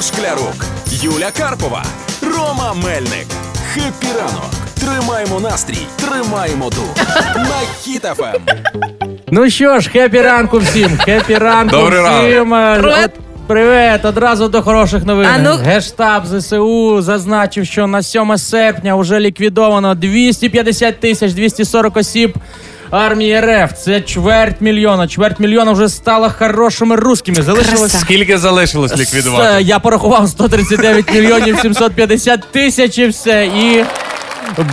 Ігор Шклярук, Юля Карпова, Рома Мельник. Happy ранок. Тримаємо настрій, тримаємо дух. На Хіт FM. Ну що ж, happy ранку всім! Happy ранку Добрий всім! Привет. Привет! Одразу до хороших новин. А ну- Генштаб ЗСУ зазначив, що на 7 серпня вже ліквідовано 250 тисяч 240 осіб. Армії РФ це чверть мільйона. Чверть мільйона вже стало хорошими русскими. Залишилось Скільки залишилось С- ліквідувати? Я порахував 139 мільйонів 750 тисяч і все. І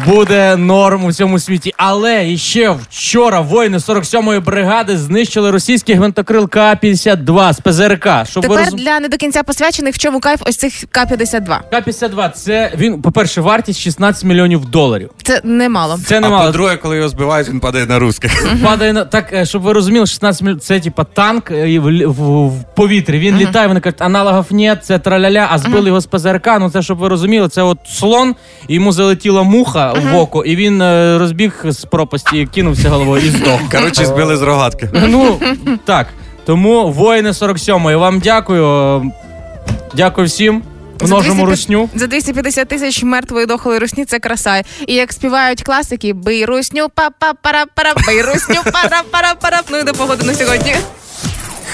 буде норм у всьому світі. Але іще вчора воїни 47-ї бригади знищили російський гвинтокрил К-52 з ПЗРК. Щоб ви Тепер розум... для не до кінця посвячених, в чому кайф ось цих К-52. К-52 це він, по-перше, вартість 16 мільйонів доларів. Це немало. Це А немало. по-друге, коли його збивають, він падає на русських. Падає на так, е, щоб ви розуміли, 16 мільйонів це типа танк е, і в, лі- в, в повітрі. Він літає, вони кажуть, аналогів нет, це траляля, а збили його з ПЗРК. Ну це щоб ви розуміли, це от слон, йому залетіла муха в око, і він е, розбіг з пропасті, кинувся головою і здох. Коротше, збили з рогатки. Ну так. Тому воїни 47-ї, вам дякую. Дякую всім. Множимо 250 русню. За 250 тисяч мертвої дохлої русні це краса. І як співають класики, бий русню, па па пара пара бий русню, пара пара пара Ну і до погоди на сьогодні.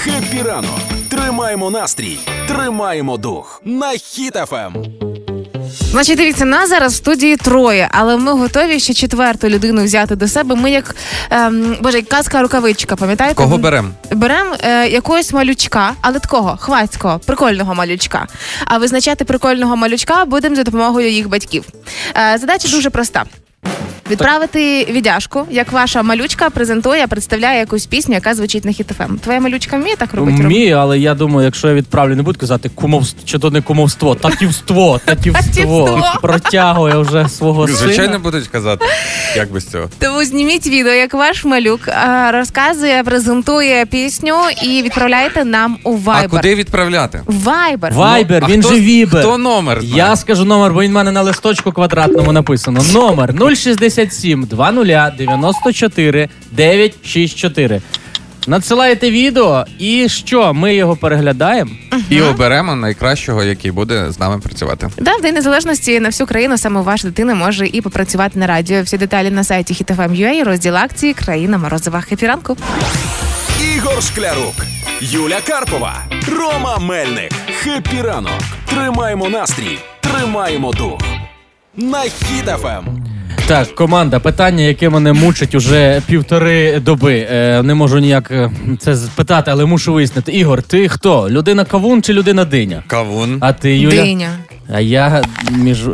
Хеппі ранок. Тримаємо настрій, тримаємо дух. На Хіт FM. Значить, дивіться, нас зараз в студії троє, але ми готові ще четверту людину взяти до себе. Ми як ем, боже, як казка рукавичка, пам'ятаєте? Кого беремо? Беремо е, якогось малючка, але такого хвацького, прикольного малючка. А визначати прикольного малючка будемо за допомогою їх батьків. Е, задача дуже проста. Відправити віддяжку, як ваша малючка презентує, представляє якусь пісню, яка звучить на Хіт FM. Твоя малючка вміє так робити? Вмію, але я думаю, якщо я відправлю, не буду казати кумовство, чи то не кумовство, татівство, татівство. Протягує вже свого сина. Звичайно, будуть казати. Як без цього? Тому зніміть відео, як ваш малюк розказує, презентує пісню і відправляйте нам у А куди відправляти? Viber. Вайбер, Ну, він же вібер. Хто номер? Я скажу номер, бо він в мене на листочку квадратному написано. Номер 067 20 94 964. Надсилаєте відео, і що? Ми його переглядаємо. І оберемо найкращого, який буде з нами працювати. Да, в День Незалежності на всю країну саме ваша дитина може і попрацювати на радіо. Всі деталі на сайті HitFM.ua, розділ акції Країна Морозова. Happy ранку. Ігор Шклярук, Юля Карпова, Рома Мельник. Happy ранок. Тримаємо настрій, тримаємо дух. На Хіт FM. Так, команда, питання, яке мене мучить уже півтори доби. Е, не можу ніяк е, це спитати, але мушу вияснити. Ігор, ти хто? Людина кавун чи людина диня? Кавун. А ти Юля? Диня. А я між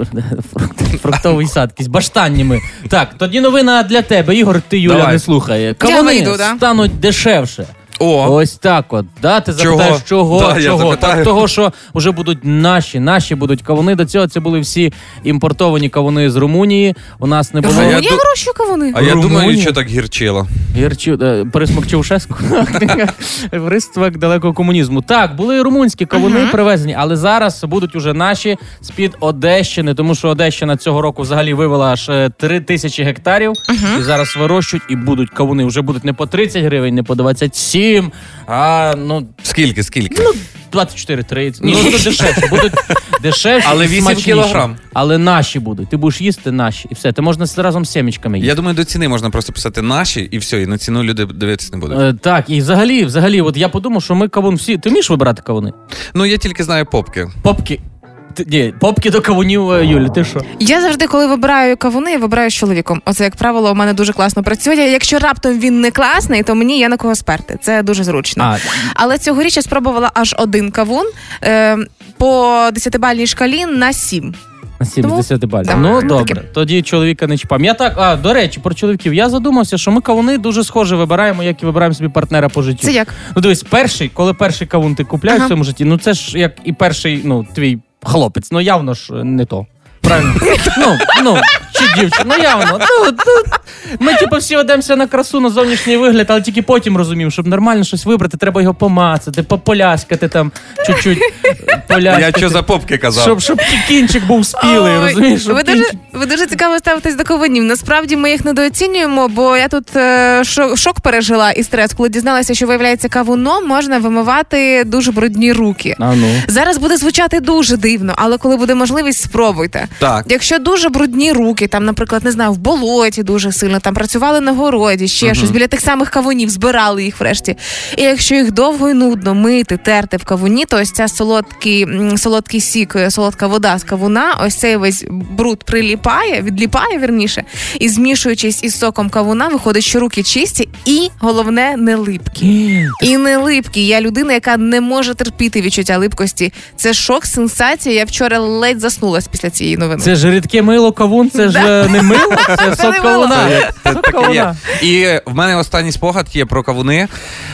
фруктовий сад, якийсь баштанні ми. Так, тоді новина для тебе. Ігор, ти Юля Давай. не слухає. Я Кавуни вийду, да? стануть дешевше. О, Ось так от. Да? Ти Чого? запитаєш, чого? Да, я чого? запитаю. Так, того, що вже будуть наші, наші будуть кавуни. До цього це були всі імпортовані кавуни з Румунії. У нас не було. А я Мені ду- гроші кавуни. а я Румунія? думаю, що так гірчило. Гірчу, е, Чаушеску. Приствак далекого комунізму. Так, були румунські кавуни привезені, але зараз будуть уже наші з-під Одещини, тому що Одещина цього року взагалі вивела аж е, 3 тисячі гектарів. І зараз вирощують і будуть кавуни. Вже будуть не по 30 гривень, не по 27, а ну Скільки, скільки? 24-30. Ні, будуть дешевші, будуть дешевші. Але і 8 смачніші. кілограм. Але наші будуть. Ти будеш їсти наші. І все. Ти можна з- разом з семечками їсти. Я думаю, до ціни можна просто писати наші і все, і на ціну люди дивитися не будуть. Е, так, і взагалі, взагалі, от я подумав, що ми кавун всі. Ти вмієш вибирати кавуни? Ну я тільки знаю попки. Попки. Ти, ні, попки до кавунів, е, Юлі, ти що? Я завжди, коли вибираю кавуни, я вибираю з чоловіком. Оце, як правило, у мене дуже класно працює. Якщо раптом він не класний, то мені є на кого сперти. Це дуже зручно. А, Але цьогоріч я спробувала аж один кавун е, по 10-бальній шкалі на 7. на 70 балів. Да, ну ну, добре, таке. тоді чоловіка не чіпаємо. Я так, а до речі, про чоловіків. Я задумався, що ми кавуни дуже схоже вибираємо, як і вибираємо собі партнера по життю. Це як? Ну дивись, перший, коли перший кавун ти купляєш Ага. в своєму житті, ну це ж як і перший, ну, твій хлопець. Ну явно ж е, не то. Правильно? ну, ну, чи дівчина? Ну явно. Ну, ну, ми типу всі ведемося на красу, на зовнішній вигляд, але тільки потім розумів, щоб нормально щось вибрати, треба його помацати, пополяскати там чуть-чуть. Я що за попки казав? Щоб, щоб кінчик був спілий, Ой, розумієш? Щоб ви дуже, кінчик... ви дуже цікаво ставитесь до кавунів. Насправді ми їх недооцінюємо, бо я тут е, шок, шок пережила і стрес, коли дізналася, що виявляється, кавуном можна вимивати дуже брудні руки. А ну. Зараз буде звучати дуже дивно, але коли буде можливість, спробуйте. Так. Якщо дуже брудні руки, там, наприклад, не знаю, в болоті дуже сильно, там працювали на городі, ще щось біля тих самих кавунів, збирали їх врешті. І якщо їх довго і нудно мити, терти в кавуні, то ось ця солодкий, солодкий сік, е, солодка вода з кавуна, ось цей весь бруд приліпає, відліпає вірніше, і змішуючись із соком кавуна, виходить, що руки чисті, і головне не липкі. І не липкі. Я людина, яка не може терпіти відчуття липкості. Це шок, сенсація. Я вчора ледь заснулась після цієї новини. Це ж рідке мило кавун, це ж е, не мило, це сок кавуна. Таке є. І в мене останній спогад є про кавуни.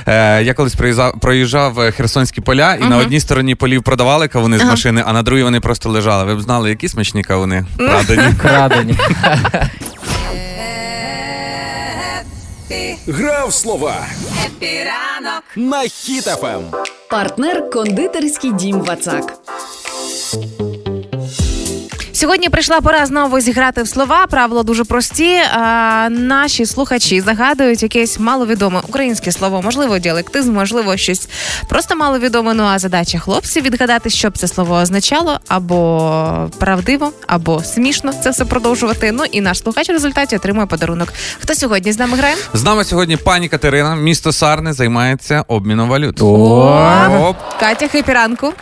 Е, я колись проїжджав, проїжджав е, Херсонські поля, і на одній стороні полів продавали кавуни з машини, а на другій вони просто лежали. Ви б знали, які смачні кавуни? Правда, ні? Крадені. Гра в слова. Happy ранок на Ем. Хіт FM. Партнер кондитерський дім Вацак. Сьогодні прийшла пора знову зіграти в слова. Правила дуже прості. А, наші слухачі загадують якесь маловідоме українське слово, можливо, діалектизм, можливо, щось просто маловідоме. Ну а задача хлопців відгадати, що б це слово означало, або правдиво, або смішно це все продовжувати. Ну і наш слухач в результаті отримує подарунок. Хто сьогодні з нами грає? З нами сьогодні пані Катерина, місто Сарни, займається обміном валют. О. Оп. Катя Хепіранку.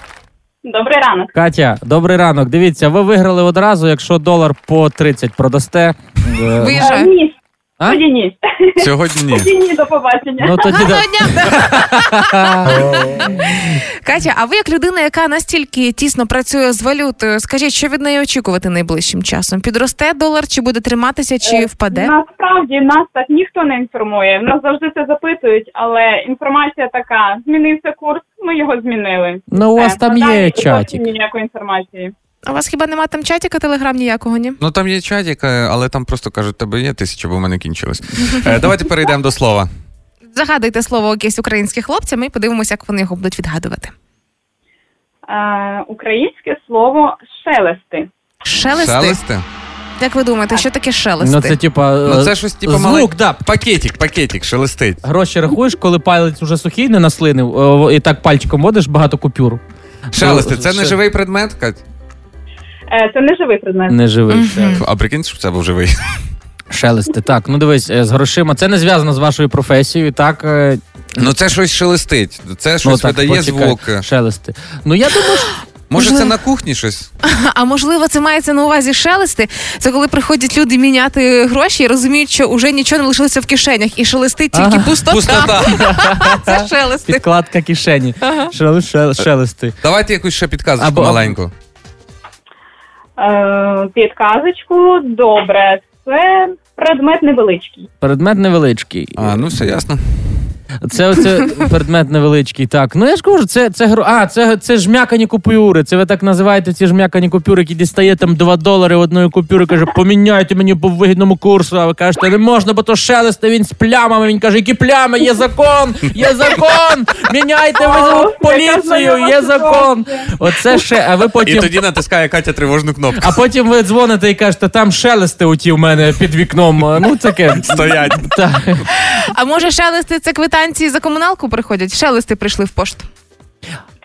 Добрий ранок. Катя, добрий ранок. Дивіться, ви виграли одразу, якщо долар по 30 продасте. е, Ні, А? тоді ні. Сьогодні ні. Тоді ні, до побачення. Ну тоді да. Гарного дня! Катя, а ви як людина, яка настільки тісно працює з валютою, скажіть, що від неї очікувати найближчим часом? Підросте долар, чи буде триматися, чи впаде? Насправді нас так ніхто не інформує. Нас завжди це запитують, але інформація така: змінився курс, ми його змінили. Ну, у вас Все, там надалі є зовсім чатик. Ніякої інформації. А у вас хіба нема там чатіка, телеграм ніякого, ні? Ну там є чатик, е, але там просто кажуть, тебе є тисяча, бо в мене кінчилось. Е, Давайте перейдемо до слова. Загадуйте слово якесь українське хлопцям і подивимося, як вони його будуть відгадувати. Е, українське слово шелести. Шелести. Шелести? Як ви думаєте, що таке шелести? Ну це типа. Ну це щось типу звук, да. Пакетик, пакетик, шелестить. Гроші рахуєш, коли палець уже сухий, не наслинив, і так пальчиком водиш багато купюр. Шелести, це не живий предмет, Кать? Е, це не живий предмет. Не живий. Мгм. А прикинь, щоб це був живий. Шелести. Так, ну дивись, е, з грошима. Це не зв'язано з вашою професією, так? е, Ну це щось шелестить. Це щось ну, так, видає почекай. звук. Шелести. Ну я думаю, що Може, це Можливо. на кухні щось? А можливо, це мається на увазі шелести. Це коли приходять люди міняти гроші і розуміють, що вже нічого не лишилося в кишенях, і шелестить тільки Ага. пустота. Пустота. Це шелести. підкладка кишені. Ага. Шел- шел- Шелести. Давайте якусь ще підказочку Або- маленьку. Е, підказочку. Добре. Це предмет невеличкий. Предмет невеличкий. А, ну все ясно. Це оце предмет невеличкий. Так. Ну я ж кажу, це, це гро. А, це, це жмякані купюри. Це ви так називаєте ці жмякані купюри, які дістає там 2 долари одної купюри, каже, поміняйте мені по вигідному курсу. А ви кажете, не можна, бо то шелесте, він з плямами. Він каже, які плями, є закон, є закон. Міняйте ви поліцію, є закон. Оце ще, а ви потім. І тоді натискає Катя тривожну кнопку. А потім ви дзвоните і кажете, там шелести оті в мене під вікном. Ну таке. Стоять. Так. А може шелести це квитанції за комуналку приходять? Шелести прийшли в пошту.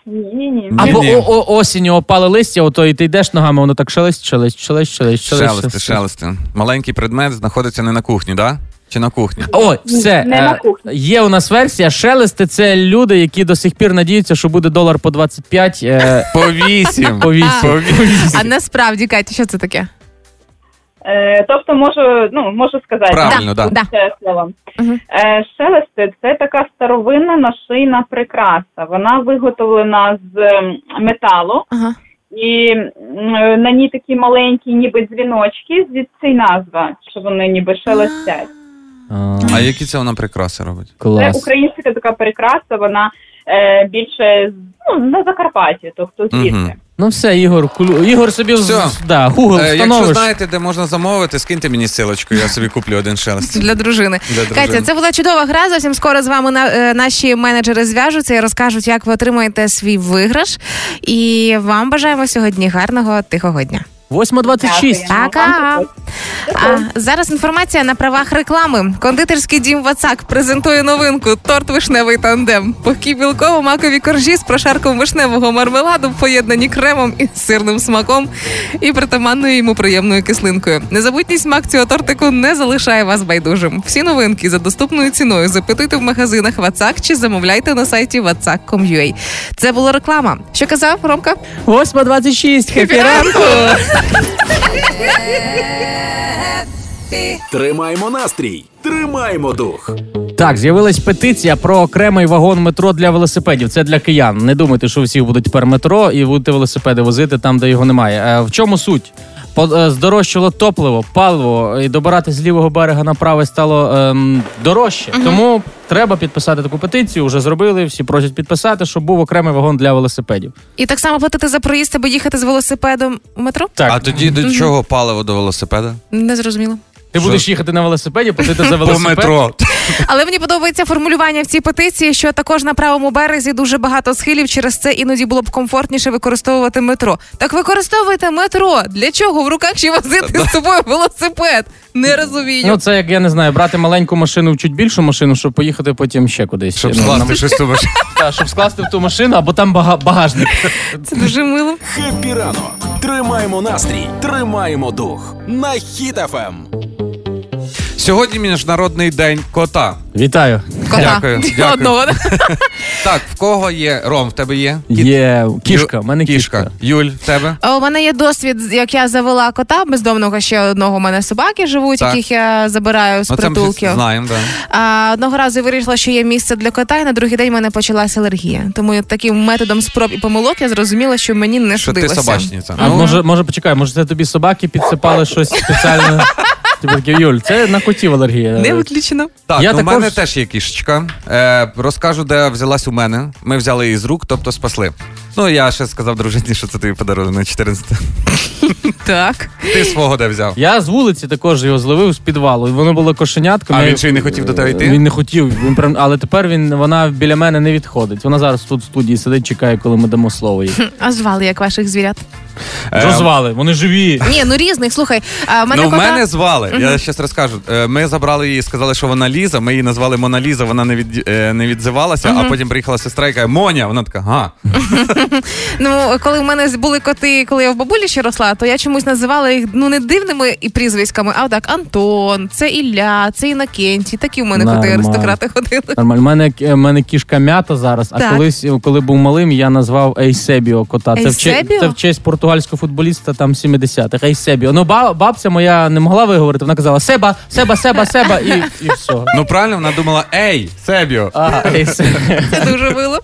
Ні, ні, ні. Або Ні-ні. о, о, осінню опали листя, ото і ти йдеш ногами, воно так шелесть, шелесть, шелесть, шелесть, шелесть. Шелести, шелести. Маленький предмет знаходиться не на кухні, да? Чи на кухні? О, все. Не на е, кухні. Є у нас версія. Шелести це люди, які до сих пір надіються, що буде долар по 25, е, По вісім. по 8. По вісім. А насправді, Катя, що це таке? Е, тобто можу, ну, можу сказати. Правильно, да. Да. Це слово. Мгм. Е, шелести це така старовинна нашийна прикраса. Вона виготовлена з ем, металу, Ага. і е, на ній такі маленькі, ніби дзвіночки, звідси й назва, що вони ніби шелестять. А які це вона прикраси робить? Це українська така прикраса, вона е, більше ну, на Закарпатті, тобто звідси. Угу. Ну все, Ігор, кулю... Ігор собі Все. з- да, Google Е, якщо знаєте, де можна замовити, скиньте мені силочку, я собі куплю один шелест. Для дружини. Для дружини. Катя, це була чудова гра. Зовсім скоро з вами на, е, наші менеджери зв'яжуться і розкажуть, як ви отримаєте свій виграш. І вам бажаємо сьогодні гарного тихого дня. 8.26. Пока! А зараз інформація на правах реклами. Кондитерський дім Вацак презентує новинку торт вишневий тандем. Пухкі білково-макові коржі з прошарком вишневого мармеладу, поєднані кремом і сирним смаком і притаманною йому приємною кислинкою. Незабутній смак цього тортику не залишає вас байдужим. Всі новинки за доступною ціною запитуйте в магазинах Вацак чи замовляйте на сайті vatsak.com.ua. Це була реклама. Що казав Ромка? 8.26. Хепі ранку. Тримаємо настрій, тримаємо дух. Так, з'явилась петиція про окремий вагон метро для велосипедів. Це для киян. Не думайте, що всі будуть тепер метро і будете велосипеди возити там, де його немає. Е, В чому суть? Е, Здорожчало топливо, паливо, і добирати з лівого берега на правий стало ем, дорожче. Тому треба підписати таку петицію. Вже зробили. Всі просять підписати, щоб був окремий вагон для велосипедів. І так само платити за проїзд, аби їхати з велосипедом у метро? Так, А тоді до чого паливо до велосипеда? Не зрозуміло. Ти будеш їхати на велосипеді, платити за По велосипед. метро. Але мені подобається формулювання в цій петиції, що також на правому березі дуже багато схилів. Через це іноді було б комфортніше використовувати метро. Так використовуйте метро. Для чого в руках ще возити з собою велосипед? Не розумію. Ну, це як я не знаю, брати маленьку машину в чуть більшу машину, щоб поїхати потім ще кудись. Щоб скласти щось ту машину. Щоб скласти в ту машину, або там багажник. Це дуже мило. Happy ранок. Тримаємо настрій, тримаємо дух. На Ем. Хіт FM. Сьогодні міжнародний день кота. Вітаю. Кота. Дякую, дякую. Одного. Так, в кого є? Ром, в тебе є? Є кішка, в мене кішка. Юль, в тебе? А У мене є досвід, як я завела кота бездомного ще одного. У мене собаки живуть, Так. яких я забираю з Ну, це ми притулків. знаємо, да. А, одного разу я вирішила, що є місце для кота, і на другий день в мене почалася алергія. Тому я таким методом спроб і помилок я зрозуміла, що мені не Що ти судилося. собачниця. А Ну, може, може, почекай, може це тобі собаки підсипали щось спеціальне? Юль, це на котів алергія. Не виключено. Так, Я ну, в також- мене теж є кішечка. Е, розкажу, де взялась у мене. Ми взяли її з рук, тобто спасли. Ну, я ще сказав дружині, що це тобі подарунок на 14. Так. Ти свого де взяв? Я з вулиці також його зловив з підвалу. Воно було кошенятком. А Я- він ще й не хотів до тебе йти? Він не хотів, він прям, але тепер він вона біля мене не відходить. Вона зараз тут в студії сидить, чекає, коли ми дамо слово їй. А звали як ваших звірят? Що звали? Вони живі. Ні, ну різних. Слухай, а в мене Ну, в кота... мене звали. Я щас розкажу. Е, Ми забрали її, сказали, що вона Ліза. Ми її назвали Мона Ліза, вона не від е, не відзивалася, а потім приїхала сестра і каже, Моня. Вона така, га. Ну, коли в мене були коти, коли я в бабулі ще росла, то я чомусь називала їх ну не дивними і прізвиськами, а так Антон, це Ілля, це Інокентій. Такі в мене коти аристократи ходили. Нормально. У мене, в мене кішка м'ята зараз, а колись, коли був малим, я назвав Ейсебіо кота. Це в, це в честь португальського футболіста там 70-х. Ейсебіо. Ну, ба- бабця моя не могла виговорити, вона казала Себа, Себа, Себа, Себа, і, і все. Ну правильно, вона думала, ей, Себіо. Це дуже мило.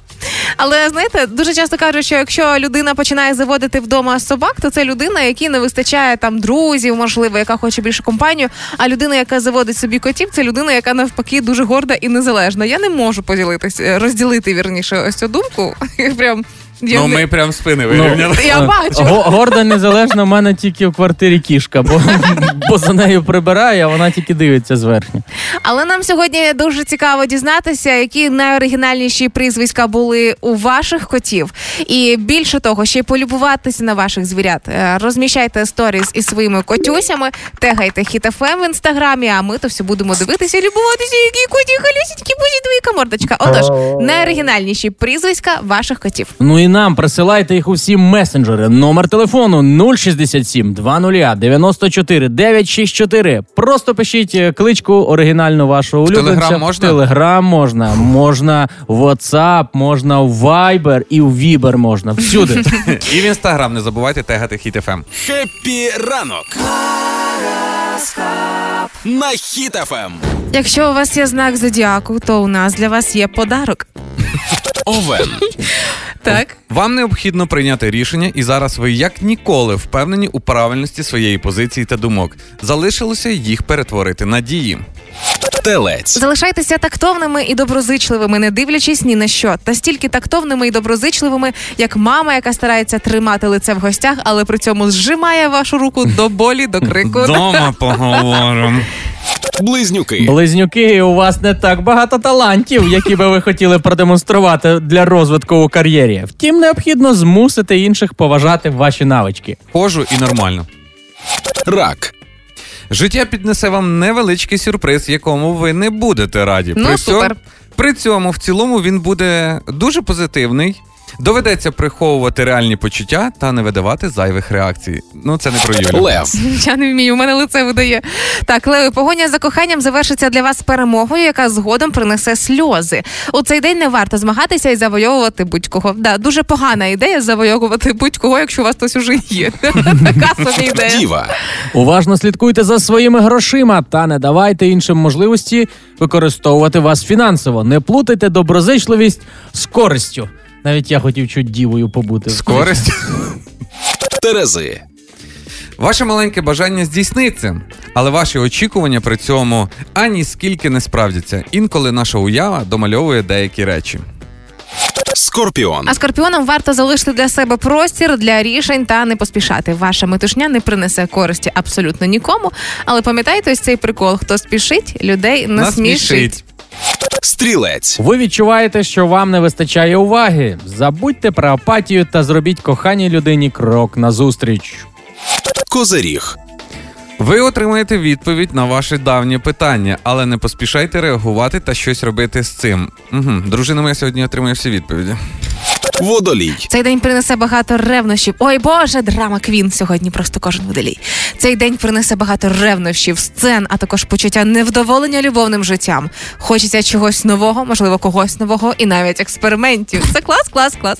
Але знаєте, дуже часто кажуть, що якщо людина починає заводити вдома собак, то це людина, якій не вистачає там друзів, можливо, яка хоче більше компанію. А людина, яка заводить собі котів, це людина, яка навпаки дуже горда і незалежна. Я не можу поділитися, розділити вірніше ось цю думку. Прям я Ну, не- ми прям спини Ну, вирівняли. Я бачу. Го- Горда незалежна в мене тільки в квартирі кішка, бо, бо за нею прибирає, а вона тільки дивиться зверху. Але нам сьогодні дуже цікаво дізнатися, які найоригінальніші прізвиська були у ваших котів. І більше того, ще й полюбуватися на ваших звірят. Е, Розміщайте сторіс із своїми котюсями, тегайте Хіт FM в інстаграмі, а ми то все будемо дивитися і любуватися, які коті халюсінькі бузі двійка мордочка. Отож, найоригінальніші прізвиська ваших котів. Ну і нам присилайте їх у всі месенджери. Номер телефону 067 20 94 964. Просто пишіть е, кличку оригінальну вашого улюбленця. Телеграм можна? В Телеграм можна, можна в WhatsApp, можна в Viber і в Viber можна. Всюди. І в інстаграм не забувайте тегати Ем. HitFM. Хеппі ранок. На Хіт FM. Якщо у вас є знак зодіаку, то у нас для вас є подарок. Овен. Так. Вам необхідно прийняти рішення, і зараз ви як ніколи впевнені у правильності своєї позиції та думок. Залишилося їх перетворити на дії. Телець. Залишайтеся тактовними і доброзичливими, не дивлячись ні на що. Та стільки тактовними і доброзичливими, як мама, яка старається тримати лице в гостях, але при цьому зжимає вашу руку до болі, до крику. Дома поговоримо. Близнюки. Близнюки, у вас не так багато талантів, які би ви хотіли продемонструвати для розвитку у кар'єрі. Втім, необхідно змусити інших поважати ваші навички. Хожу і нормально. Рак. Життя піднесе вам невеличкий сюрприз, якому ви не будете раді. Ну, при, супер. Цьому, при цьому в цілому він буде дуже позитивний. Доведеться приховувати реальні почуття та не видавати зайвих реакцій. Ну, це не про Юлю. Лев. Я не вмію, у мене лице видає. Так, Леви, погоня за коханням завершиться для вас перемогою, яка згодом принесе сльози. У цей день не варто змагатися і завойовувати будь-кого. Да, дуже погана ідея завойовувати будь-кого, якщо у вас хтось уже є. Така собі ідея. Діва. Уважно слідкуйте за своїми грошима та не давайте іншим можливості використовувати вас фінансово. Не плутайте доброзичливість з користю. Навіть я хотів чуть дівою побути. Скорість. Терези. Ваше маленьке бажання здійсниться, але ваші очікування при цьому ані скільки не справдяться. Інколи наша уява домальовує деякі речі. Скорпіон. А скорпіонам варто залишити для себе простір для рішень та не поспішати. Ваша метушня не принесе користі абсолютно нікому. Але пам'ятайте ось цей прикол: хто спішить, людей насмішить. Стрілець. Ви відчуваєте, що вам не вистачає уваги. Забудьте про апатію та зробіть коханій людині крок назустріч. Козиріг. Ви отримаєте відповідь на ваше давнє питання, але не поспішайте реагувати та щось робити з цим. Угу. Дружина моя сьогодні отримує всі відповіді. Водолій. Цей день принесе багато ревнощів. Ой Боже, драма Квін сьогодні просто кожен водолій. Цей день принесе багато ревнощів, сцен, а також почуття невдоволення любовним життям. Хочеться чогось нового, можливо, когось нового і навіть експериментів. Це клас, клас, клас.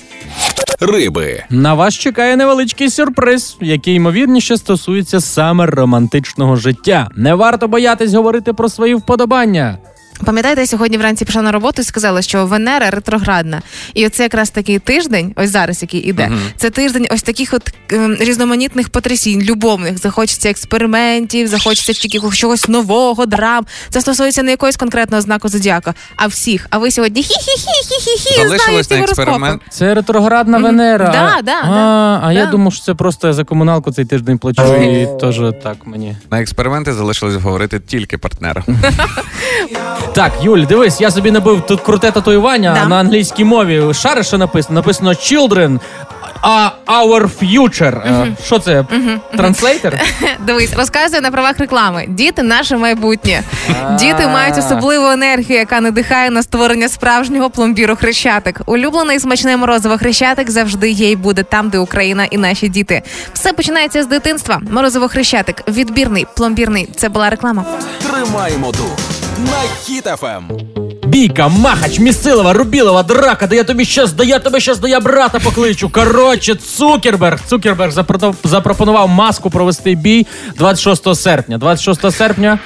Риби. На вас чекає невеличкий сюрприз, який ймовірніше стосується саме романтичного життя. Не варто боятись говорити про свої вподобання. Пам'ятаєте, я сьогодні вранці пішла на роботу і сказала, що Венера ретроградна. І оце якраз такий тиждень, ось зараз який іде. Це тиждень ось таких от ем, різноманітних потрясінь, любовних. Захочеться експериментів, захочеться тільки чогось нового, драм. Це стосується не якогось конкретного знаку зодіака, а всіх. А ви сьогодні хі-хі-хі-хі-хі, знаю Залишилось ці на гороскопи. експеримент. Це ретроградна. Венера. Да, да, а, да. а я Да. думав, що це просто я за комуналку цей тиждень плачу і теж так мені. На експерименти залишилось говорити тільки партнера. Так, Юль, дивись, я собі набив тут круте татуювання Да. на англійській мові. Шариш, що написано? Написано Children. А our future. Е, Що це? Translator? Дивись, розказую на правах реклами. Діти наше майбутнє. Діти мають особливу енергію, яка надихає на створення справжнього пломбіру хрещатик. Улюблений смачне морозиво хрещатик завжди є і буде там, де Україна і наші діти. Все починається з дитинства. Морозиво хрещатик, відбірний, пломбірний. Це була реклама. Тримаємо дух. На Хіт FM. Бійка, Махач, месилово, рубилово, драка, да я тобі щас, да я тебе щас, да я брата покличу. Коротше, Цукерберг. Цукерберг запро- запропонував Маску провести бій 26 серпня. 26 серпня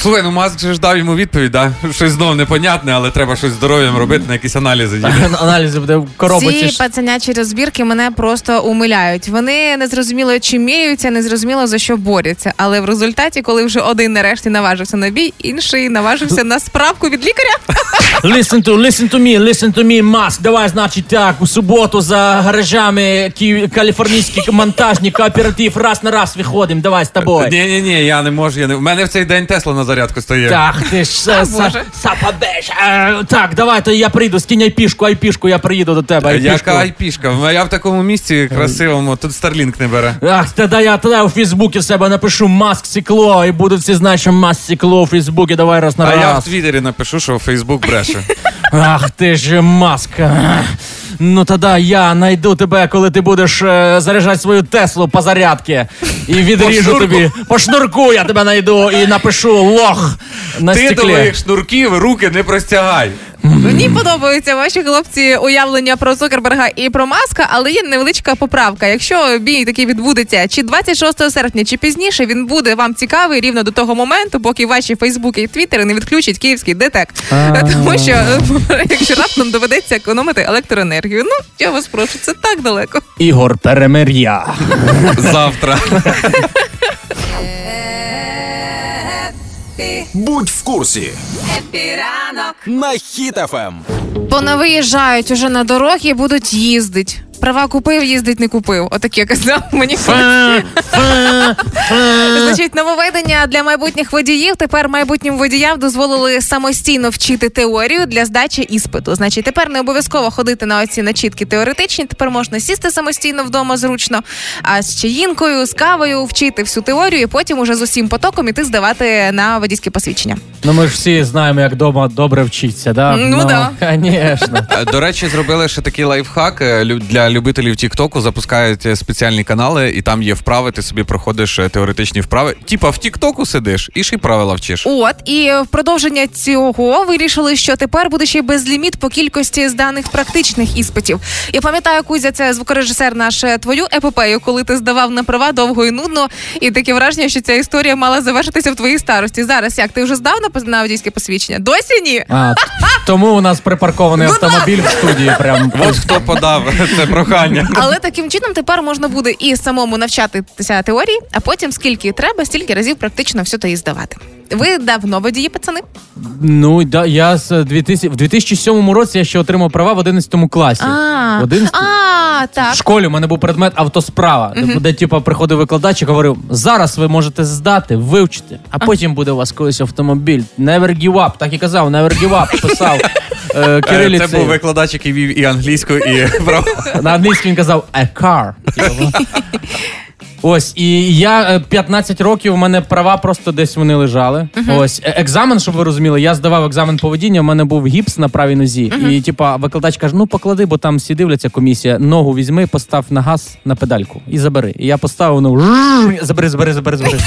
Слухай, ну Маск же ж дав йому відповідь, да? Щось знов непонятне, але треба щось здоров'ям робити, на якісь аналізи аналізи буде в коробочці. Ці пацанячі розбірки мене просто умиляють. Вони не зрозуміло чи міються, не зрозуміло за що борються. Але в результаті, коли вже один нарешті наважився на бій, інший наважився на справку від лікаря. Listen to, listen to me, listen to me, Маск. Давай, значить, так, у суботу за гаражами ки- каліфорнійський монтажний кооператив раз на раз виходимо. Давай з тобою. Ні, ні, ні, я не можу. Я не... У мене в цей день Тесла на зарядку стоїть. Так, ти ж са- са- сападеш. Е, Так, давай, то я прийду, скинь айпішку, айпішку, я приїду до тебе. Айпішку. Яка айпішка? Я в такому місці красивому, тут Старлінк не бере. Ах, тоді я тоді у Фейсбуці себе напишу маск сікло, і будуть всі знати, що маск сікло у Фейсбуці, давай раз на А раз. я в Твіттері напишу, що Фейсбук бреше. Ах ти ж маска. Ну тоді я найду тебе, коли ти будеш е, заряджати свою Теслу по зарядці. І відріжу шнурку. тобі. По шнурку я тебе найду і напишу лох на Ти до стеклі. моїх шнурків руки не простягай. Мені подобаються ваші хлопці уявлення про Цукерберга і про маска, але є невеличка поправка. Якщо бій такий відбудеться чи 26 серпня, чи пізніше, він буде вам цікавий рівно до того моменту, поки ваші Фейсбуки і Твіттери не відключать київський ДТЕК. Тому що якщо раптом доведеться економити електроенергію, ну я вас прошу, це так далеко. Ігор Перемир'я. Завтра. Будь в курсі. на Хіт FM. Понавиїжджають уже на дороги, і будуть їздить. Права купив, їздить не купив. Отаке казав мені. Значить, нововведення для майбутніх водіїв. Тепер майбутнім водіям дозволили самостійно вчити теорію для здачі іспиту. Значить, тепер не обов'язково ходити на оці начітки теоретичні. Тепер можна сісти самостійно вдома зручно, а з чаїнкою, з кавою вчити всю теорію, і потім уже з усім потоком іти здавати на водійське посвідчення. Ну ми ж всі знаємо, як вдома добре вчиться, да? Ну, да. Звісно. Е, До речі, зробили ще такий лайфхак е, для любителів Тіктоку. Запускають спеціальні канали, і там є вправи. Ти собі проходиш е, теоретичні вправи. Типа в Тіктоку сидиш і ще й правила вчиш. От і в продовження цього вирішили, що тепер буде ще й безліміт по кількості зданих практичних іспитів. Я пам'ятаю, Кузя, це звукорежисер наш е, твою епопею, коли ти здавав на права довго і нудно, і таке враження, що ця історія мала завершитися в твоїй старості. Зараз як ти вже здав на на водійське посвідчення? Досі ні. А, тому у нас припаркований автомобіль в студії. Прям От хто подав це прохання. Але таким чином тепер можна буде і самому навчатися теорії, а потім скільки треба, стільки разів практично все то і здавати. Ви давно водії, пацани? ну да, я з 2000, в 2007 році я ще отримав права в 11 класі. А, В 11 а В школі у мене був предмет автосправа, де, де типу, приходив викладач і говорив: зараз ви можете здати, вивчити, а потім буде у вас колись автомобіль. Never give up. Так і казав, never give up. Писав е, Е, Це був викладач, який вів і англійську, і право. На англійській він казав a car. Ось, і я е, 15 років, у мене права просто десь вони лежали. Ось е, екзамен, щоб ви розуміли, я здавав екзамен поведіння, у мене був гіпс на правій нозі. І типа викладач каже: ну поклади, бо там всі дивляться комісія. Ногу візьми, постав на газ на педальку і забери. І я поставив ну жжж, забери, забери, забери, забери.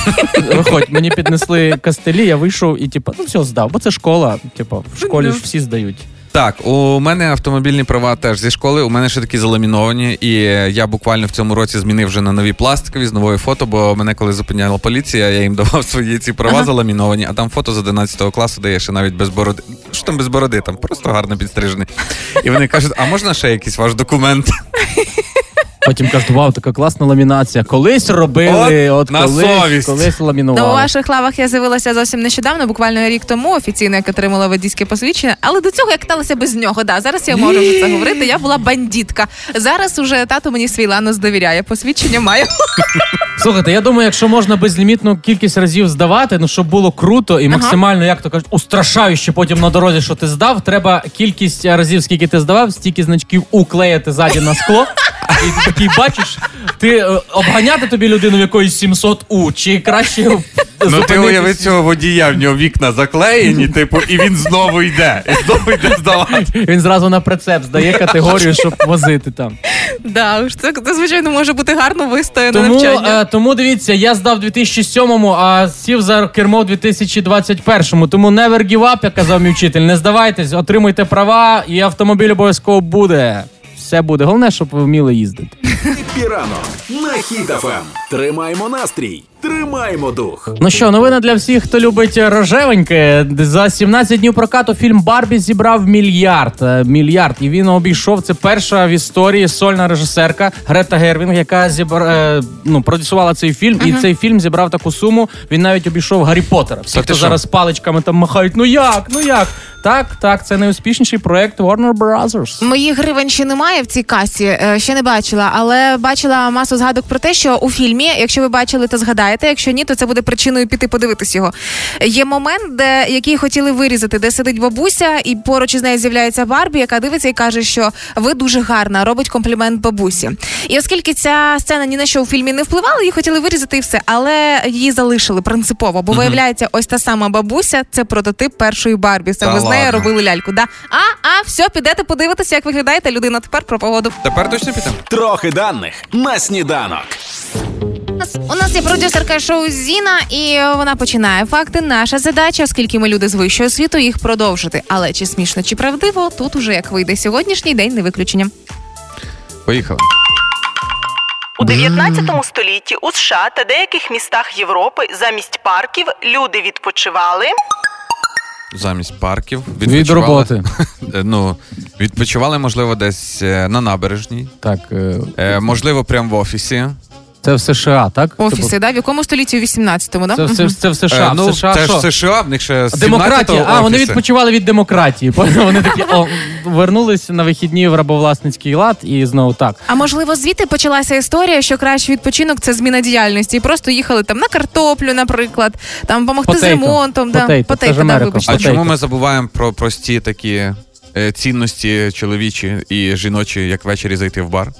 Виходь, мені піднесли кастелі, я вийшов і типа, ну все, здав, бо це школа. Типа, в школі ж всі здають. Так, у мене автомобільні права теж зі школи. У мене ще такі заламіновані, і я буквально в цьому році змінив вже на нові пластикові з нової фото, бо мене коли зупиняла поліція, я їм давав свої ці права заламіновані, а там фото з 11 класу, де я ще навіть без бороди. Що там без бороди? Там просто гарно підстрижений. І вони кажуть: а можна ще якийсь ваш документ? Потім кажуть, вау, така класна ламінація. Колись робили, От от, на колись, совість. колись Ну, ламінували. у ваших лавах я з'явилася зовсім нещодавно, буквально рік тому, офіційно як отримала водійське посвідчення. Але до цього я каталася без нього. Да, зараз я можу вже це говорити. Я була бандитка. Зараз уже тато мені свій ланос довіряє. Посвідчення маю. Слухайте, я думаю, якщо можна безлімітну кількість разів здавати, ну щоб було круто і максимально, як то кажуть, устрашающе потім на дорозі, що ти здав, треба кількість разів, скільки ти здавав, стільки значків уклеїти ззаді на скло. І ти такий бачиш, ти е, обганяти тобі людину в якоїсь 700 у, чи краще Ну ти уяви цього водія, в нього вікна заклеєні, типу, і він знову йде. І знову йде здавати. Він зразу на прицеп здає категорію, щоб возити там. Да, це, це звичайно може бути гарно вистояне Тому, навчання. е, тому дивіться, я здав 2007-му, а сів за кермо в 2021-му. Тому never give up, як казав мій вчитель. Не здавайтесь, отримуйте права, і автомобіль обов'язково буде. Все буде. Головне, щоб ви вміли їздити. Хеппі ранок на Хіт FM. Тримаємо настрій, тримаємо дух. Ну що, новина для всіх, хто любить рожевеньке. За 17 днів прокату фільм Барбі зібрав мільярд. Е, Мільярд. І він обійшов. Це перша в історії сольна режисерка Грета Гервіг, яка зібр... е, ну, продюсувала цей фільм. І цей фільм зібрав таку суму. Він навіть обійшов Гаррі Поттера. Всі, Та хто зараз паличками там махають. Ну як? Ну як? Так, так, це найуспішніший проект Warner Brothers. Моїх гривень ще немає в цій касі, е, ще не бачила, але бачила масу згадок про те, що у фільмі, якщо ви бачили, то згадаєте. Якщо ні, то це буде причиною піти подивитись його. Є момент, де який хотіли вирізати, де сидить бабуся, і поруч із нею з'являється Барбі, яка дивиться і каже, що ви дуже гарна, робить комплімент бабусі. І оскільки ця сцена ні на що у фільмі не впливала, її хотіли вирізати і все, але її залишили принципово, бо виявляється, ось та сама бабуся це прототип першої Барбі. Саме з нею робили ляльку. Да. А, а, все, підете подивитися, як виглядає та людина. Тепер про погоду. Тепер точно підемо? Трохи даних на сніданок. У нас, у нас є продюсерка шоу Зіна, і вона починає факти. Наша задача, оскільки ми люди з вищого світу, їх продовжити. Але чи смішно, чи правдиво, тут уже як вийде сьогоднішній день не виключення. Поїхали. У 19 столітті у США та деяких містах Європи замість парків люди відпочивали. Замість парків. Від відпочивали. роботи. Е, Ну, відпочивали, можливо, десь е, на набережній. Так, е, Е, можливо, прямо в офісі. Це в США, так? Офіси, да? В якому столітті? У 18-му, да? Це, Мгм. це, це в США. Е, ну, в США це що? ж США, в них ще з Демократія. 17-го А, вони офіси. відпочивали від демократії. Вони такі о, вернулись на вихідні в рабовласницький лад і знову так. А можливо, звідти почалася історія, що кращий відпочинок це зміна діяльності. І просто їхали там на картоплю, наприклад, там допомогти з Потейто. ремонтом. Да. Потейто. Це Потейто, ж да, Америка. вибачте. А Потейко. чому ми забуваємо про прості такі е, цінності чоловічі і жіночі, як ввечері зайти в бар?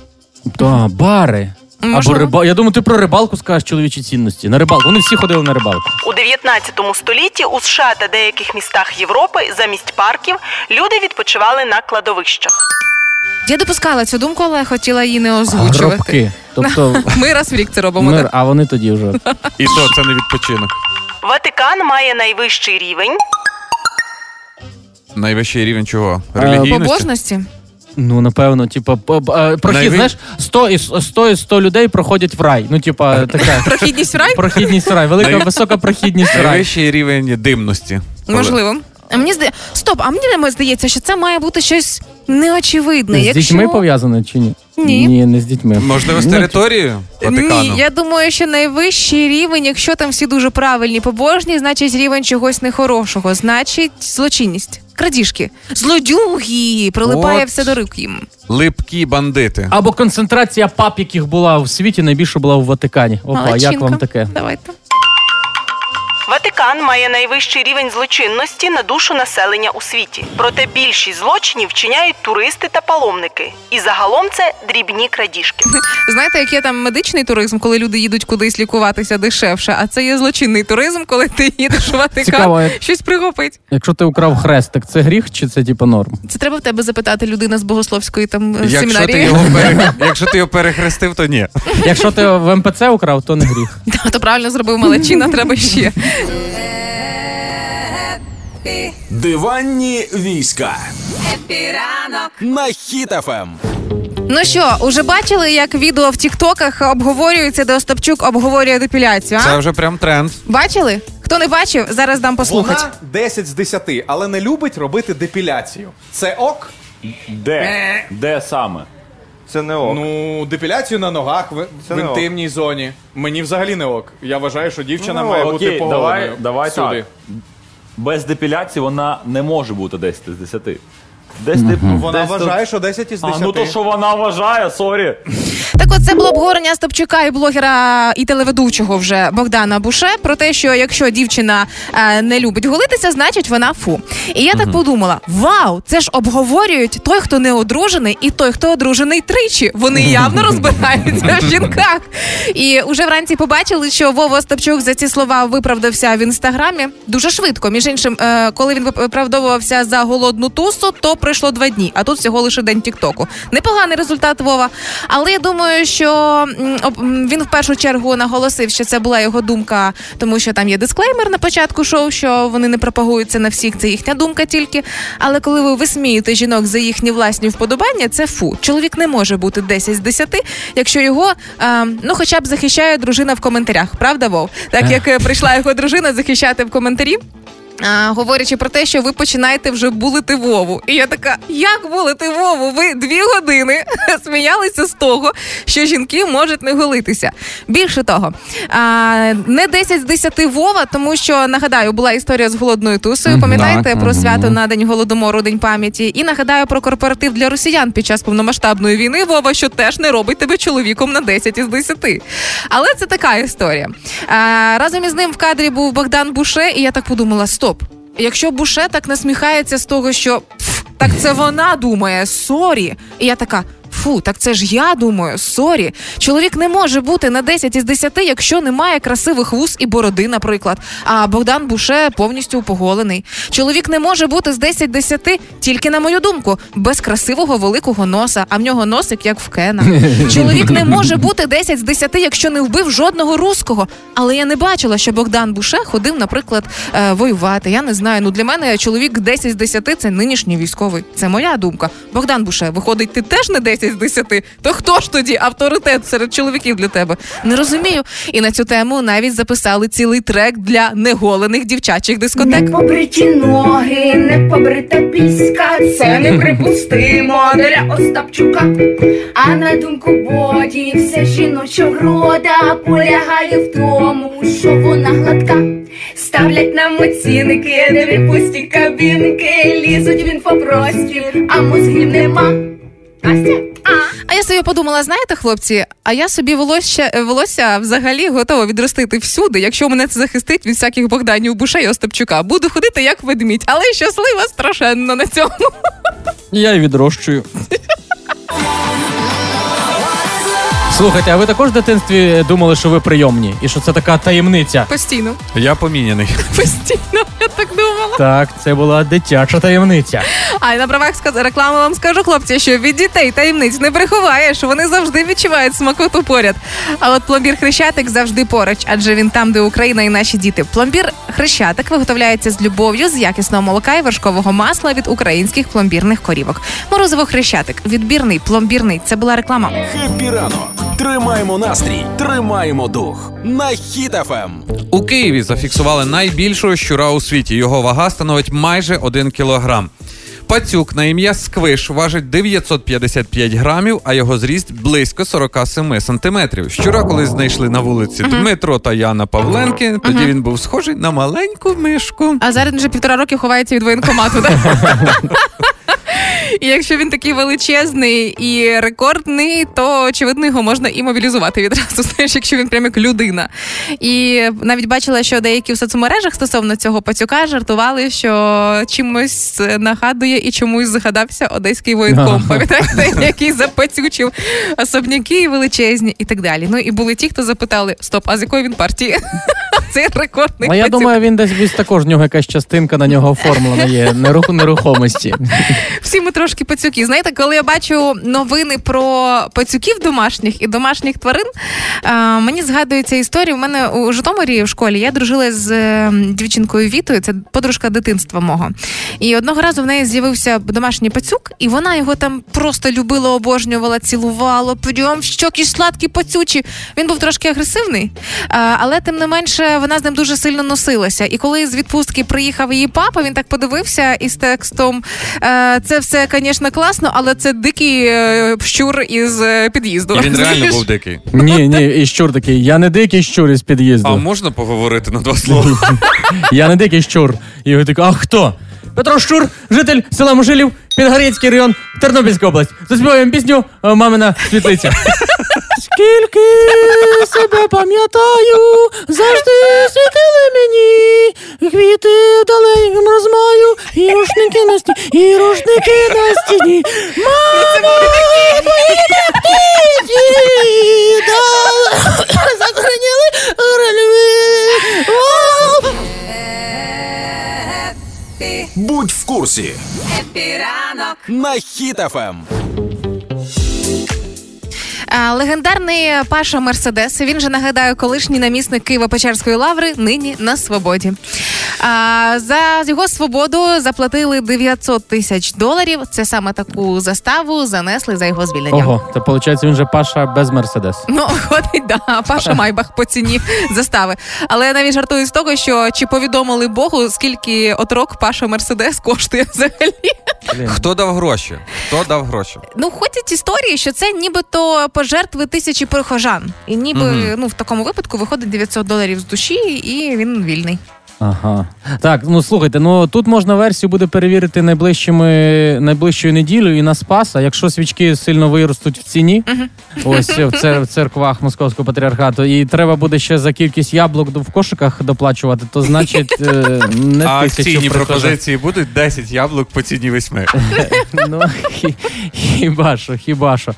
Да, бари. Або риба... Я думаю, ти про рибалку скажеш чоловічі цінності. На рибалку. Вони всі ходили на рибалку. У 19 столітті у США та деяких містах Європи замість парків люди відпочивали на кладовищах. Я допускала цю думку, але хотіла її не озвучувати. Гробки. Тобто Ми раз в рік це робимо. мир, так. а вони тоді вже. І то це не відпочинок. Ватикан має найвищий рівень. Найвищий рівень чого? Е, Релігійності? Побожності. Ну, напевно, типа, е, прохід, знаєш, 100 і 100 і 100 людей проходять в рай. Ну, типа, така Прохідність в рай? прохідність в рай, велика висока прохідність в рай. Найвищий рівень димності. Можливо. А мені здає... Стоп, а мені здається, що це має бути щось неочевидне. З Якщо... дітьми пов'язане чи ні? Ні. Ні, не з дітьми. Можливо, з територією Ватикану? Ні, я думаю, що найвищий рівень, якщо там всі дуже правильні, побожні, значить рівень чогось нехорошого, значить злочинність. Крадіжки, злодюги, прилипає От. все до рук їм. Липкі бандити. Або концентрація пап, яких була в світі, найбільше була в Ватикані. Опа, як вам таке? Давайте. Ватикан має найвищий рівень злочинності на душу населення у світі. Проте більшість злочинів вчиняють туристи та паломники. І загалом це дрібні крадіжки. Знаєте, як є там медичний туризм, коли люди їдуть кудись лікуватися дешевше, а це є злочинний туризм, коли ти їдеш в Ватикан, Цікаво, як- щось прихопить. Якщо ти украв хрестик, це гріх чи це типа норм? Це треба в тебе запитати людина з богословської там Якщо ти, семінарії. його пере... Якщо ти його перехрестив, то ні. Якщо ти в МПЦ украв, то не гріх. Та, То правильно зробив молодчина, треба ще. Диванні війська. Хеппі ранок на Хіт FM. Ну що, уже бачили, як відео в Тіктоках обговорюється, де Остапчук обговорює депіляцію? А? Це вже прям тренд. Бачили? Хто не бачив, зараз дам послухати. Вона 10 з 10, але не любить робити депіляцію. Це ок? Де? Де саме? Це не ок. Ну, депіляцію на ногах в, Це в не ок. інтимній зоні. Мені взагалі не ок. Я вважаю, що дівчина Ну, має Окей, бути поголеною. давай, давай всюди. так. Без депіляції вона не може бути 10 з 10. Десь ти Вона десь тут- вважає, що 10 із 10. А ну то що вона вважає, sorry. Так от це було обговорення Остапчука і блогера і телеведучого вже Богдана Буше про те, що якщо дівчина е, не любить голитися, значить вона фу. І я так подумала: вау, це ж обговорюють той, хто не одружений, і той, хто одружений тричі. Вони явно розбираються в жінках. І уже вранці побачили, що Вова Остапчук за ці слова виправдався в інстаграмі дуже швидко. Між іншим, е, коли він виправдовувався за голодну тусу, то пройшло два дні. А тут всього лише день Тіктоку. Непоганий результат Вова. Але я думаю, що він в першу чергу наголосив, що це була його думка, тому що там є дисклеймер на початку шоу, що вони не пропагуються на всіх. Це їхня думка тільки. Але коли ви висміюєте жінок за їхні власні вподобання, це фу. Чоловік не може бути 10 з 10, якщо його е, ну хоча б захищає дружина в коментарях. Правда, Вов? Так як е, прийшла його дружина захищати в коментарі. А, говорячи про те, що ви починаєте вже булити Вову. І я така, як булити Вову? Ви дві години сміялися з того, що жінки можуть не голитися. Більше того, а, не 10 з 10 Вова, тому що нагадаю, була історія з голодною тусою. Пам'ятаєте Так, про свято на день голодомору, день пам'яті. І нагадаю про корпоратив для росіян під час повномасштабної війни. Вова, що теж не робить тебе чоловіком на 10 із 10. Але це така історія. А, разом із ним в кадрі був Богдан Буше, і я так подумала: стоп. Якщо Буше так насміхається з того, що «Пф, так це вона думає, sorry. І я така. Фу, так це ж я думаю, sorry. Чоловік не може бути на 10 із 10, якщо немає красивих вус і бороди, наприклад. А Богдан Буше повністю поголений. Чоловік не може бути з 10 з 10, тільки на мою думку, без красивого великого носа, а в нього носик як в Кена. Чоловік не може бути 10 з 10, якщо не вбив жодного руського. Але я не бачила, що Богдан Буше ходив, наприклад, е, воювати. Я не знаю. Ну для мене чоловік 10 з 10 – це нинішній військовий. Це моя думка. Богдан Буше, виходить, ти теж не 10 9 з 10, то хто ж тоді авторитет серед чоловіків для тебе? Не розумію. І на цю тему навіть записали цілий трек для неголених дівчачих дискотек. Побриті ноги, не побрита піська, це неприпустимо для Остапчука. А на думку боді, вся жіноча врода полягає в тому, що вона гладка. Ставлять нам оцінки, не пусті кабінки, лізуть в інфопростір, а мозгів нема. Настя? А? Я собі подумала, знаєте, хлопці, а я собі волосся, волосся взагалі готова відростити всюди, якщо мене це захистить від всяких Богданів Буша і Остапчука. Буду ходити як ведмідь, але щаслива страшенно на цьому. Я й відрощую. Слухайте, а ви також в дитинстві думали, що ви прийомні, і що це така таємниця? Постійно, Я поміняний. постійно, я так думала. Так, це була дитяча таємниця. А й на правах сказ... реклами вам скажу, хлопці, що від дітей таємниць не приховаєш. Вони завжди відчувають смакоту поряд. А от пломбір хрещатик завжди поруч, адже він там, де Україна і наші діти. Пломбір хрещатик виготовляється з любов'ю, з якісного молока і вершкового масла від українських пломбірних корівок. Морозиво хрещатик, відбірний, пломбірний. Це була реклама. Хеппі ранок. Тримаємо настрій, тримаємо дух. На Хіт FM. У Києві зафіксували найбільшого щура у світі. Його вага становить майже 1 кілограм. Пацюк на ім'я Сквиш важить 955 грамів, а його зріст близько 47 сантиметрів. Щура колись знайшли на вулиці Дмитро та Яна Павленки. Тоді він був схожий на маленьку мишку. А зараз він вже півтора роки ховається від воєнкомату. І якщо він такий величезний і рекордний, то очевидно його можна і мобілізувати відразу. Знаєш, якщо він прям як людина. І навіть бачила, що деякі в соцмережах стосовно цього пацюка жартували, що чимось нагадує і чомусь згадався одеський воєнком. Пам'ятаєте, який запацючив особняки величезні і так далі. Ну і були ті, хто запитали: стоп, а з якої він партії? Цей рекордний А я пацюк. думаю, він десь десь також в нього якась частинка на нього оформлена є нерухомості. Всі ми трошки пацюки. Знаєте, коли я бачу новини про пацюків домашніх і домашніх тварин, мені згадується історія. У мене у Житомирі в школі я дружила з е, дівчинкою Вітою, це подружка дитинства мого. І одного разу в неї з'явився домашній пацюк, і вона його там просто любила, обожнювала, цілувала, прям щоки сладкі пацючі. Він був трошки агресивний, але тим не менше вона з ним дуже сильно носилася. І коли з відпустки приїхав її папа, він так подивився із текстом: е, це все, звісно, класно, але це дикий е, щур із е, під'їзду. І він реально був дикий. Ні, ні, і щур такий. Я не дикий щур із під'їзду. А можна поговорити на два слова? Я не дикий щур. І його такий, а хто? Петро Щур, житель села Мужилів, Підгорецький район, Тернопільська область. Заспіваємо пісню е, Мамина світлиця. Скільки себе пам'ятаю, завжди світили мені. Квіти далеким розмаю, і рушники на стіні, і рушники на стіні. Мамо, мої птиці, рельви. О, Будь в курсі. На Хіт FM. Легендарний Паша Мерседес. Він же нагадаю, колишній намісник Києво-Печерської лаври, нині на свободі. А, за його свободу заплатили 900 тисяч доларів. Це саме таку заставу занесли за його звільнення. Ого, це виходить, він же Паша без Мерседес. Ну, ходить, да, Паша Майбах по ціні застави. Але я навіть жартую з того, що чи повідомили Богу, скільки отрок Паша Мерседес коштує взагалі. Хто дав гроші? Хто дав гроші? Ну, ходять історії, що це нібито пожертви тисячі прихожан. І ніби Мгм. ну в такому випадку виходить 900 доларів з душі, і він вільний. Ага. Так, ну слухайте, ну тут можна версію буде перевірити найближчими найближчою неділею і на Спаса. Якщо свічки сильно виростуть в ціні, ось в, цер- в церквах московського патріархату, і треба буде ще за кількість яблук в кошиках доплачувати, то значить е, не А тисячу акційні пропозиції будуть 10 яблук по ціні 8. Ну хі- хіба що, хіба що.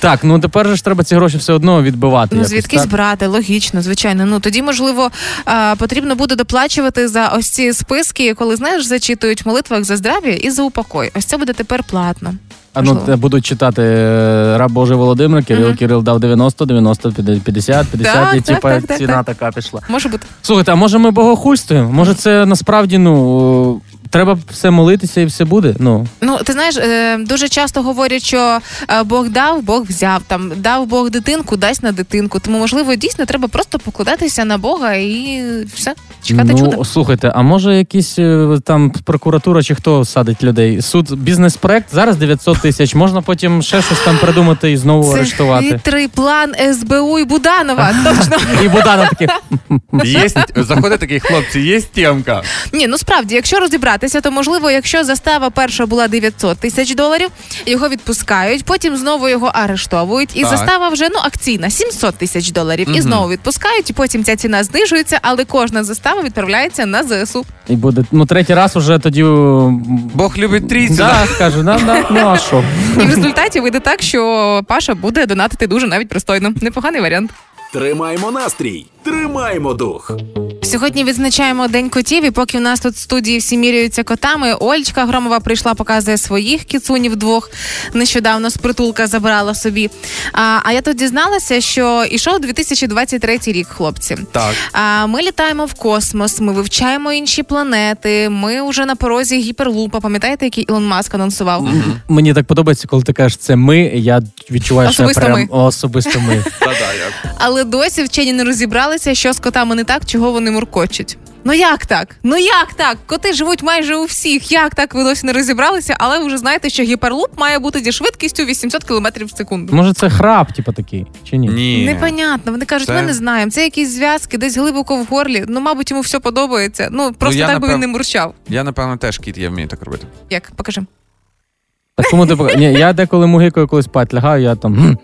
Так, ну тепер же ж треба ці гроші все одно відбивати. Ну якось, звідкись так? брати, логічно, звичайно. Ну тоді, можливо, а, потрібно буде доплачувати за ось ці списки, коли знаєш, зачитують в молитвах за здрав'я і за упокой. Ось це буде тепер платно. А ну Можливо. будуть читати е, раб Божий Володимир, Кирил, Кирил дав 90, 90, 50, 50, Так, і так, типа так, так, ціна так. така пішла. Може бути. Слухайте, а може ми богохульствуємо? Може, це насправді ну треба все молитися і все буде. Ну Ну, ти знаєш, е, дуже часто говорять, що е, Бог дав, Бог взяв. Там дав Бог дитинку, дасть на дитинку. Тому, можливо, дійсно треба просто покладатися на Бога і все, чекати ну, чуда. слухайте, а може якісь е, там прокуратура чи хто садить людей? Суд бізнес-проект зараз 900 тисяч. Можна потім ще щось там придумати і знову Це арештувати. хитрий план СБУ і Буданова. Точно. І Буданов такий, Є, заходить такий хлопці, є стімка. Ні, ну справді, якщо розібратися, то можливо, якщо застава перша була 900 тисяч доларів, його відпускають, потім знову його арештовують, і Так. застава вже ну акційна 700 тисяч доларів, і знову відпускають, і потім ця ціна знижується, але кожна застава відправляється на ЗСУ. і буде ну третій раз уже тоді. Бог любить трійцю. Да, каже, да, да, ну а що? І в результаті вийде так, що Паша буде донатити дуже навіть пристойно. Непоганий варіант. Тримаємо настрій, тримаємо дух. Сьогодні відзначаємо День котів, і поки в нас тут в студії всі міряються котами, Олечка Громова прийшла, показує своїх кіцунів двох. Нещодавно з притулка забрала собі. А, а я тут дізналася, що ішов 2023 рік, хлопці. Так. А ми літаємо в космос, ми вивчаємо інші планети. Ми вже на порозі гіперлупа. Пам'ятаєте, який Ілон Маск анонсував? Мені так подобається, коли ти кажеш, це ми. Я відчуваю, Особисто що я прям ми. особисто ми. Але досі вчені не розібралися, що з котами не так, чого вони муркочуть. Ну як так? Ну як так? Коти живуть майже у всіх. Як так ви досі не розібралися? Але ви вже знаєте, що гіперлуп має бути зі швидкістю 800 км в секунду. Може, це храп, типу такий, чи ні? Ні. Непонятно. Вони кажуть, Це- ми не знаємо. Це якісь зв'язки, десь глибоко в горлі. Ну, мабуть, йому все подобається. Ну просто я, так би напев- він не мурчав. Я, напевно, теж кіт, я вмію так робити. Як покажи. Так кому ти пока- Ні, я деколи мугикою коли спать лягаю, я там.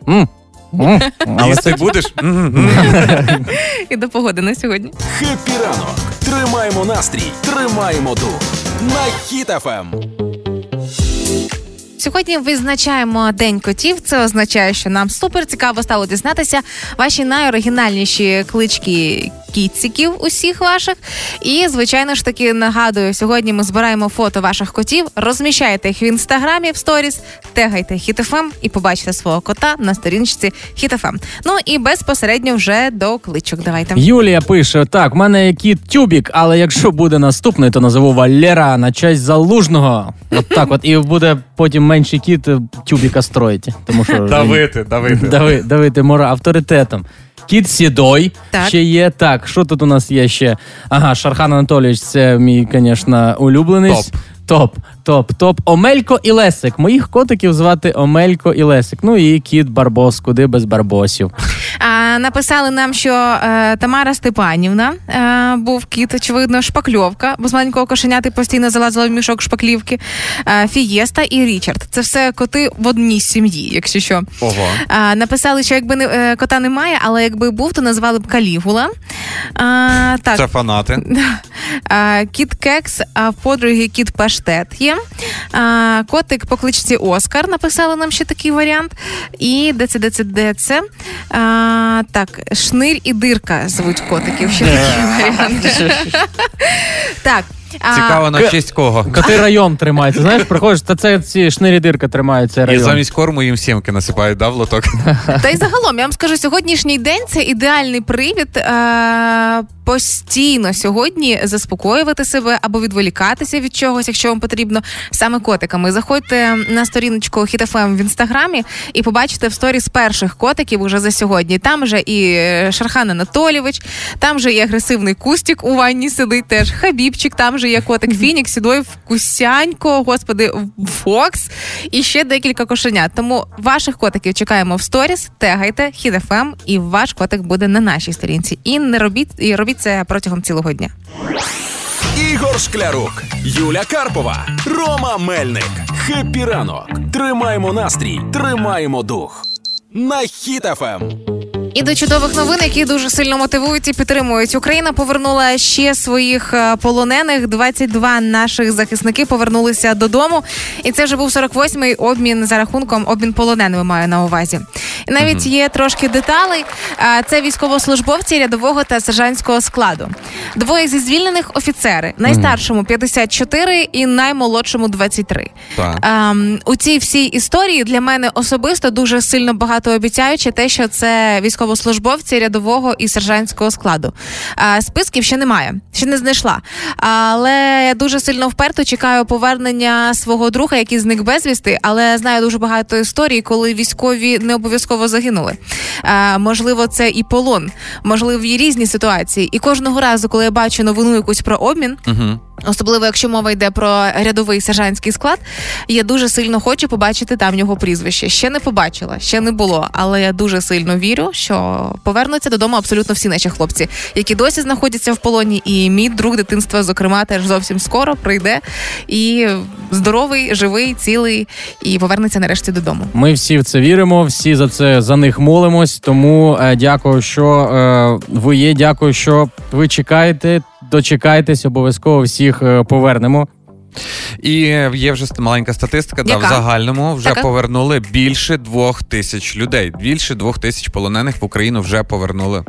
Їсти будеш? І до погоди на сьогодні. Хеппі ранок. Тримаємо настрій, тримаємо дух. На HitFM. Сьогодні визначаємо День котів. Це означає, що нам супер цікаво стало дізнатися ваші найоригінальніші клички кіциків усіх ваших. І, звичайно ж таки, нагадую, сьогодні ми збираємо фото ваших котів, розміщайте їх в інстаграмі в сторіс, тегайте HitFM і побачите свого кота на сторіночці HitFM. Ну і безпосередньо вже до кличок. Давайте. Юлія пише: так, в мене кіт Тюбік, але якщо буде наступний, то назову Валера на честь залужного. От так, от і буде потім менший кіт е, Тюбіка строїть. Тому що Давити, давити. Дави, давити мора авторитетом. Кіт Сідой Так. ще є. Так, що тут у нас є ще? Ага, Шархан Анатолійович, це мій, звісно, улюблений. Топ. Топ, топ, топ. Омелько і Лесик. Моїх котиків звати Омелько і Лесик. Ну і кіт Барбос, куди без барбосів. А, написали нам, що е, Тамара Степанівна е, був кіт, очевидно, шпакльовка, бо з маленького кошеняти постійно залазила в мішок шпаклівки. Е, Фієста і Річард. Це все коти в одній сім'ї, якщо що. Ого. А, написали, що якби не, е, кота немає, але якби був, то назвали б Калігула. А, так, Це фанати. а, кіт Кекс, а в подруги кіт Паштет є. А, котик по кличці Оскар написали нам ще такий варіант. І де це, де це, де це? А, так, Шнир і дирка звуть котиків. Ще такий варіант. так. Цікаво, на честь кого. Коти район тримається. Знаєш, приходиш, та це ці шнирі дирка тримається. цей І район. замість корму їм сімки насипають, да, в лоток? Та й загалом, я вам скажу, сьогоднішній день це ідеальний привід е- постійно сьогодні заспокоювати себе або відволікатися від чогось, якщо вам потрібно, саме котиками. Заходьте на сторіночку HitFM в інстаграмі і побачите в сторіс перших котиків уже за сьогодні. Там же і е, Шархан Анатолійович, там же і агресивний кустік у ванні сидить теж. Хабібчик, там же є котик Фінікс, Сідой, Вкусянько, господи, Фокс і ще декілька кошенят. Тому ваших котиків чекаємо в сторіс, тегайте HitFM, і ваш котик буде на нашій сторінці. І не робіть і робіть це протягом цілого дня. Ігор Шклярук, Юля Карпова, Рома Мельник. Хеппі ранок. Тримаємо настрій, тримаємо дух. На HitFM. І до чудових новин, які дуже сильно мотивують і підтримують. Україна повернула ще своїх е, полонених. 22 наших захисники повернулися додому. І це вже був 48-й обмін за рахунком обмін полоненими. Маю на увазі. І навіть є трошки деталей. Це військовослужбовці рядового та сержантського складу. Двоє зі звільнених офіцери, найстаршому 54 і наймолодшому 23. Так. Ем, у цій всій історії для мене особисто дуже сильно багатообіцяюче те, що це військовослужбовці рядового і сержантського складу. Списків ще немає, ще не знайшла. Але я дуже сильно вперто чекаю повернення свого друга, який зник безвісти, але знаю дуже багато історій, коли військові не обов'язково загинули. Можливо, це і полон, можливо, і різні ситуації. І кожного разу, коли я бачу новину якусь про обмін. Угу. Особливо, якщо мова йде про рядовий сержантський склад, я дуже сильно хочу побачити там його прізвище. Ще не побачила, ще не було, але я дуже сильно вірю, що повернуться додому абсолютно всі наші хлопці, які досі знаходяться в полоні. І мій друг дитинства, зокрема, теж зовсім скоро прийде і здоровий, живий, цілий, і повернеться нарешті додому. Ми всі в це віримо, всі за це за них молимось. Тому е, дякую, що е, ви є. Дякую, що ви чекаєте. Дочекайтесь, обов'язково всіх е, повернемо. І є вже маленька статистика. Да, в загальному вже Така? повернули більше двох тисяч людей. Більше двох тисяч полонених в Україну вже повернули.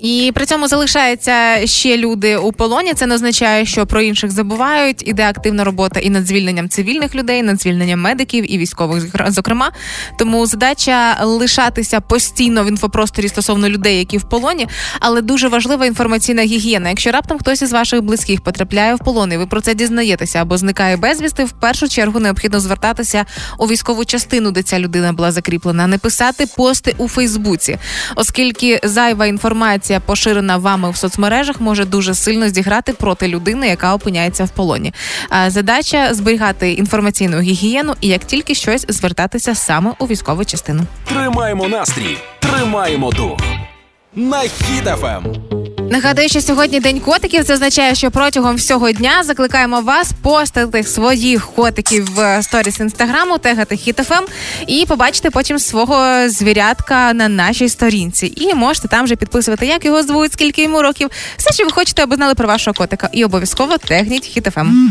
І при цьому залишаються ще люди у полоні. Це не означає, що про інших забувають. Іде активна робота і над звільненням цивільних людей, над звільненням медиків і військових, зокр- зокрема. Тому задача лишатися постійно в інфопросторі стосовно людей, які в полоні. Але дуже важлива інформаційна гігієна. Якщо раптом хтось із ваших близьких потрапляє в полон, і ви про це дізнаєтеся або зникає безвісти, в першу чергу необхідно звертатися у військову частину, де ця людина була закріплена, не писати пости у Фейсбуці, оскільки зайва інформація, поширена вами в соцмережах, може дуже сильно зіграти проти людини, яка опиняється в полоні. Задача зберігати інформаційну гігієну і як тільки щось звертатися саме у військову частину. Тримаємо настрій, тримаємо дух. На HitFM. Нагадую, що сьогодні день котиків. Це означає, що протягом всього дня закликаємо вас постити своїх котиків в сторіс інстаграму, тегати HitFM і побачити потім свого звірятка на нашій сторінці. І можете там вже підписувати, як його звуть, скільки йому років, все, що ви хочете, аби знали про вашого котика. І обов'язково тегніть хітофем.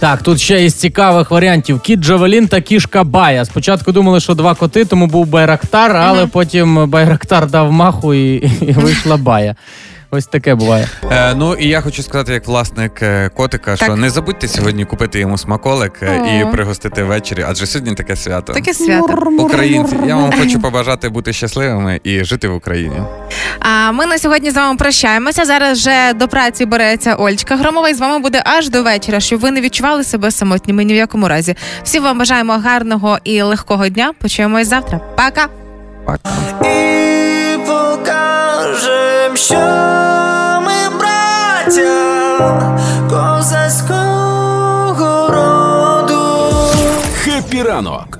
Так, тут ще із цікавих варіантів: кіт Джавелін та кішка Бая. Спочатку думали, що два коти, тому був Байрактар, але потім Байрактар дав маху і, і вийшла Бая. Ось таке буває. Е, ну і я хочу сказати, як власник е, котика, що не забудьте сьогодні купити йому смаколик е, О. і пригостити ввечері, адже сьогодні таке свято. Таке свято. Українці, я вам хочу побажати бути щасливими і жити в Україні. А ми на сьогодні з вами прощаємося. Зараз вже до праці береться Ольчка Громова, і з вами буде аж до вечора, щоб ви не відчували себе самотніми ні в якому разі. Всім вам бажаємо гарного і легкого дня. Почуємось завтра. Пока! І покажем, що козацького роду. Хеппі ранок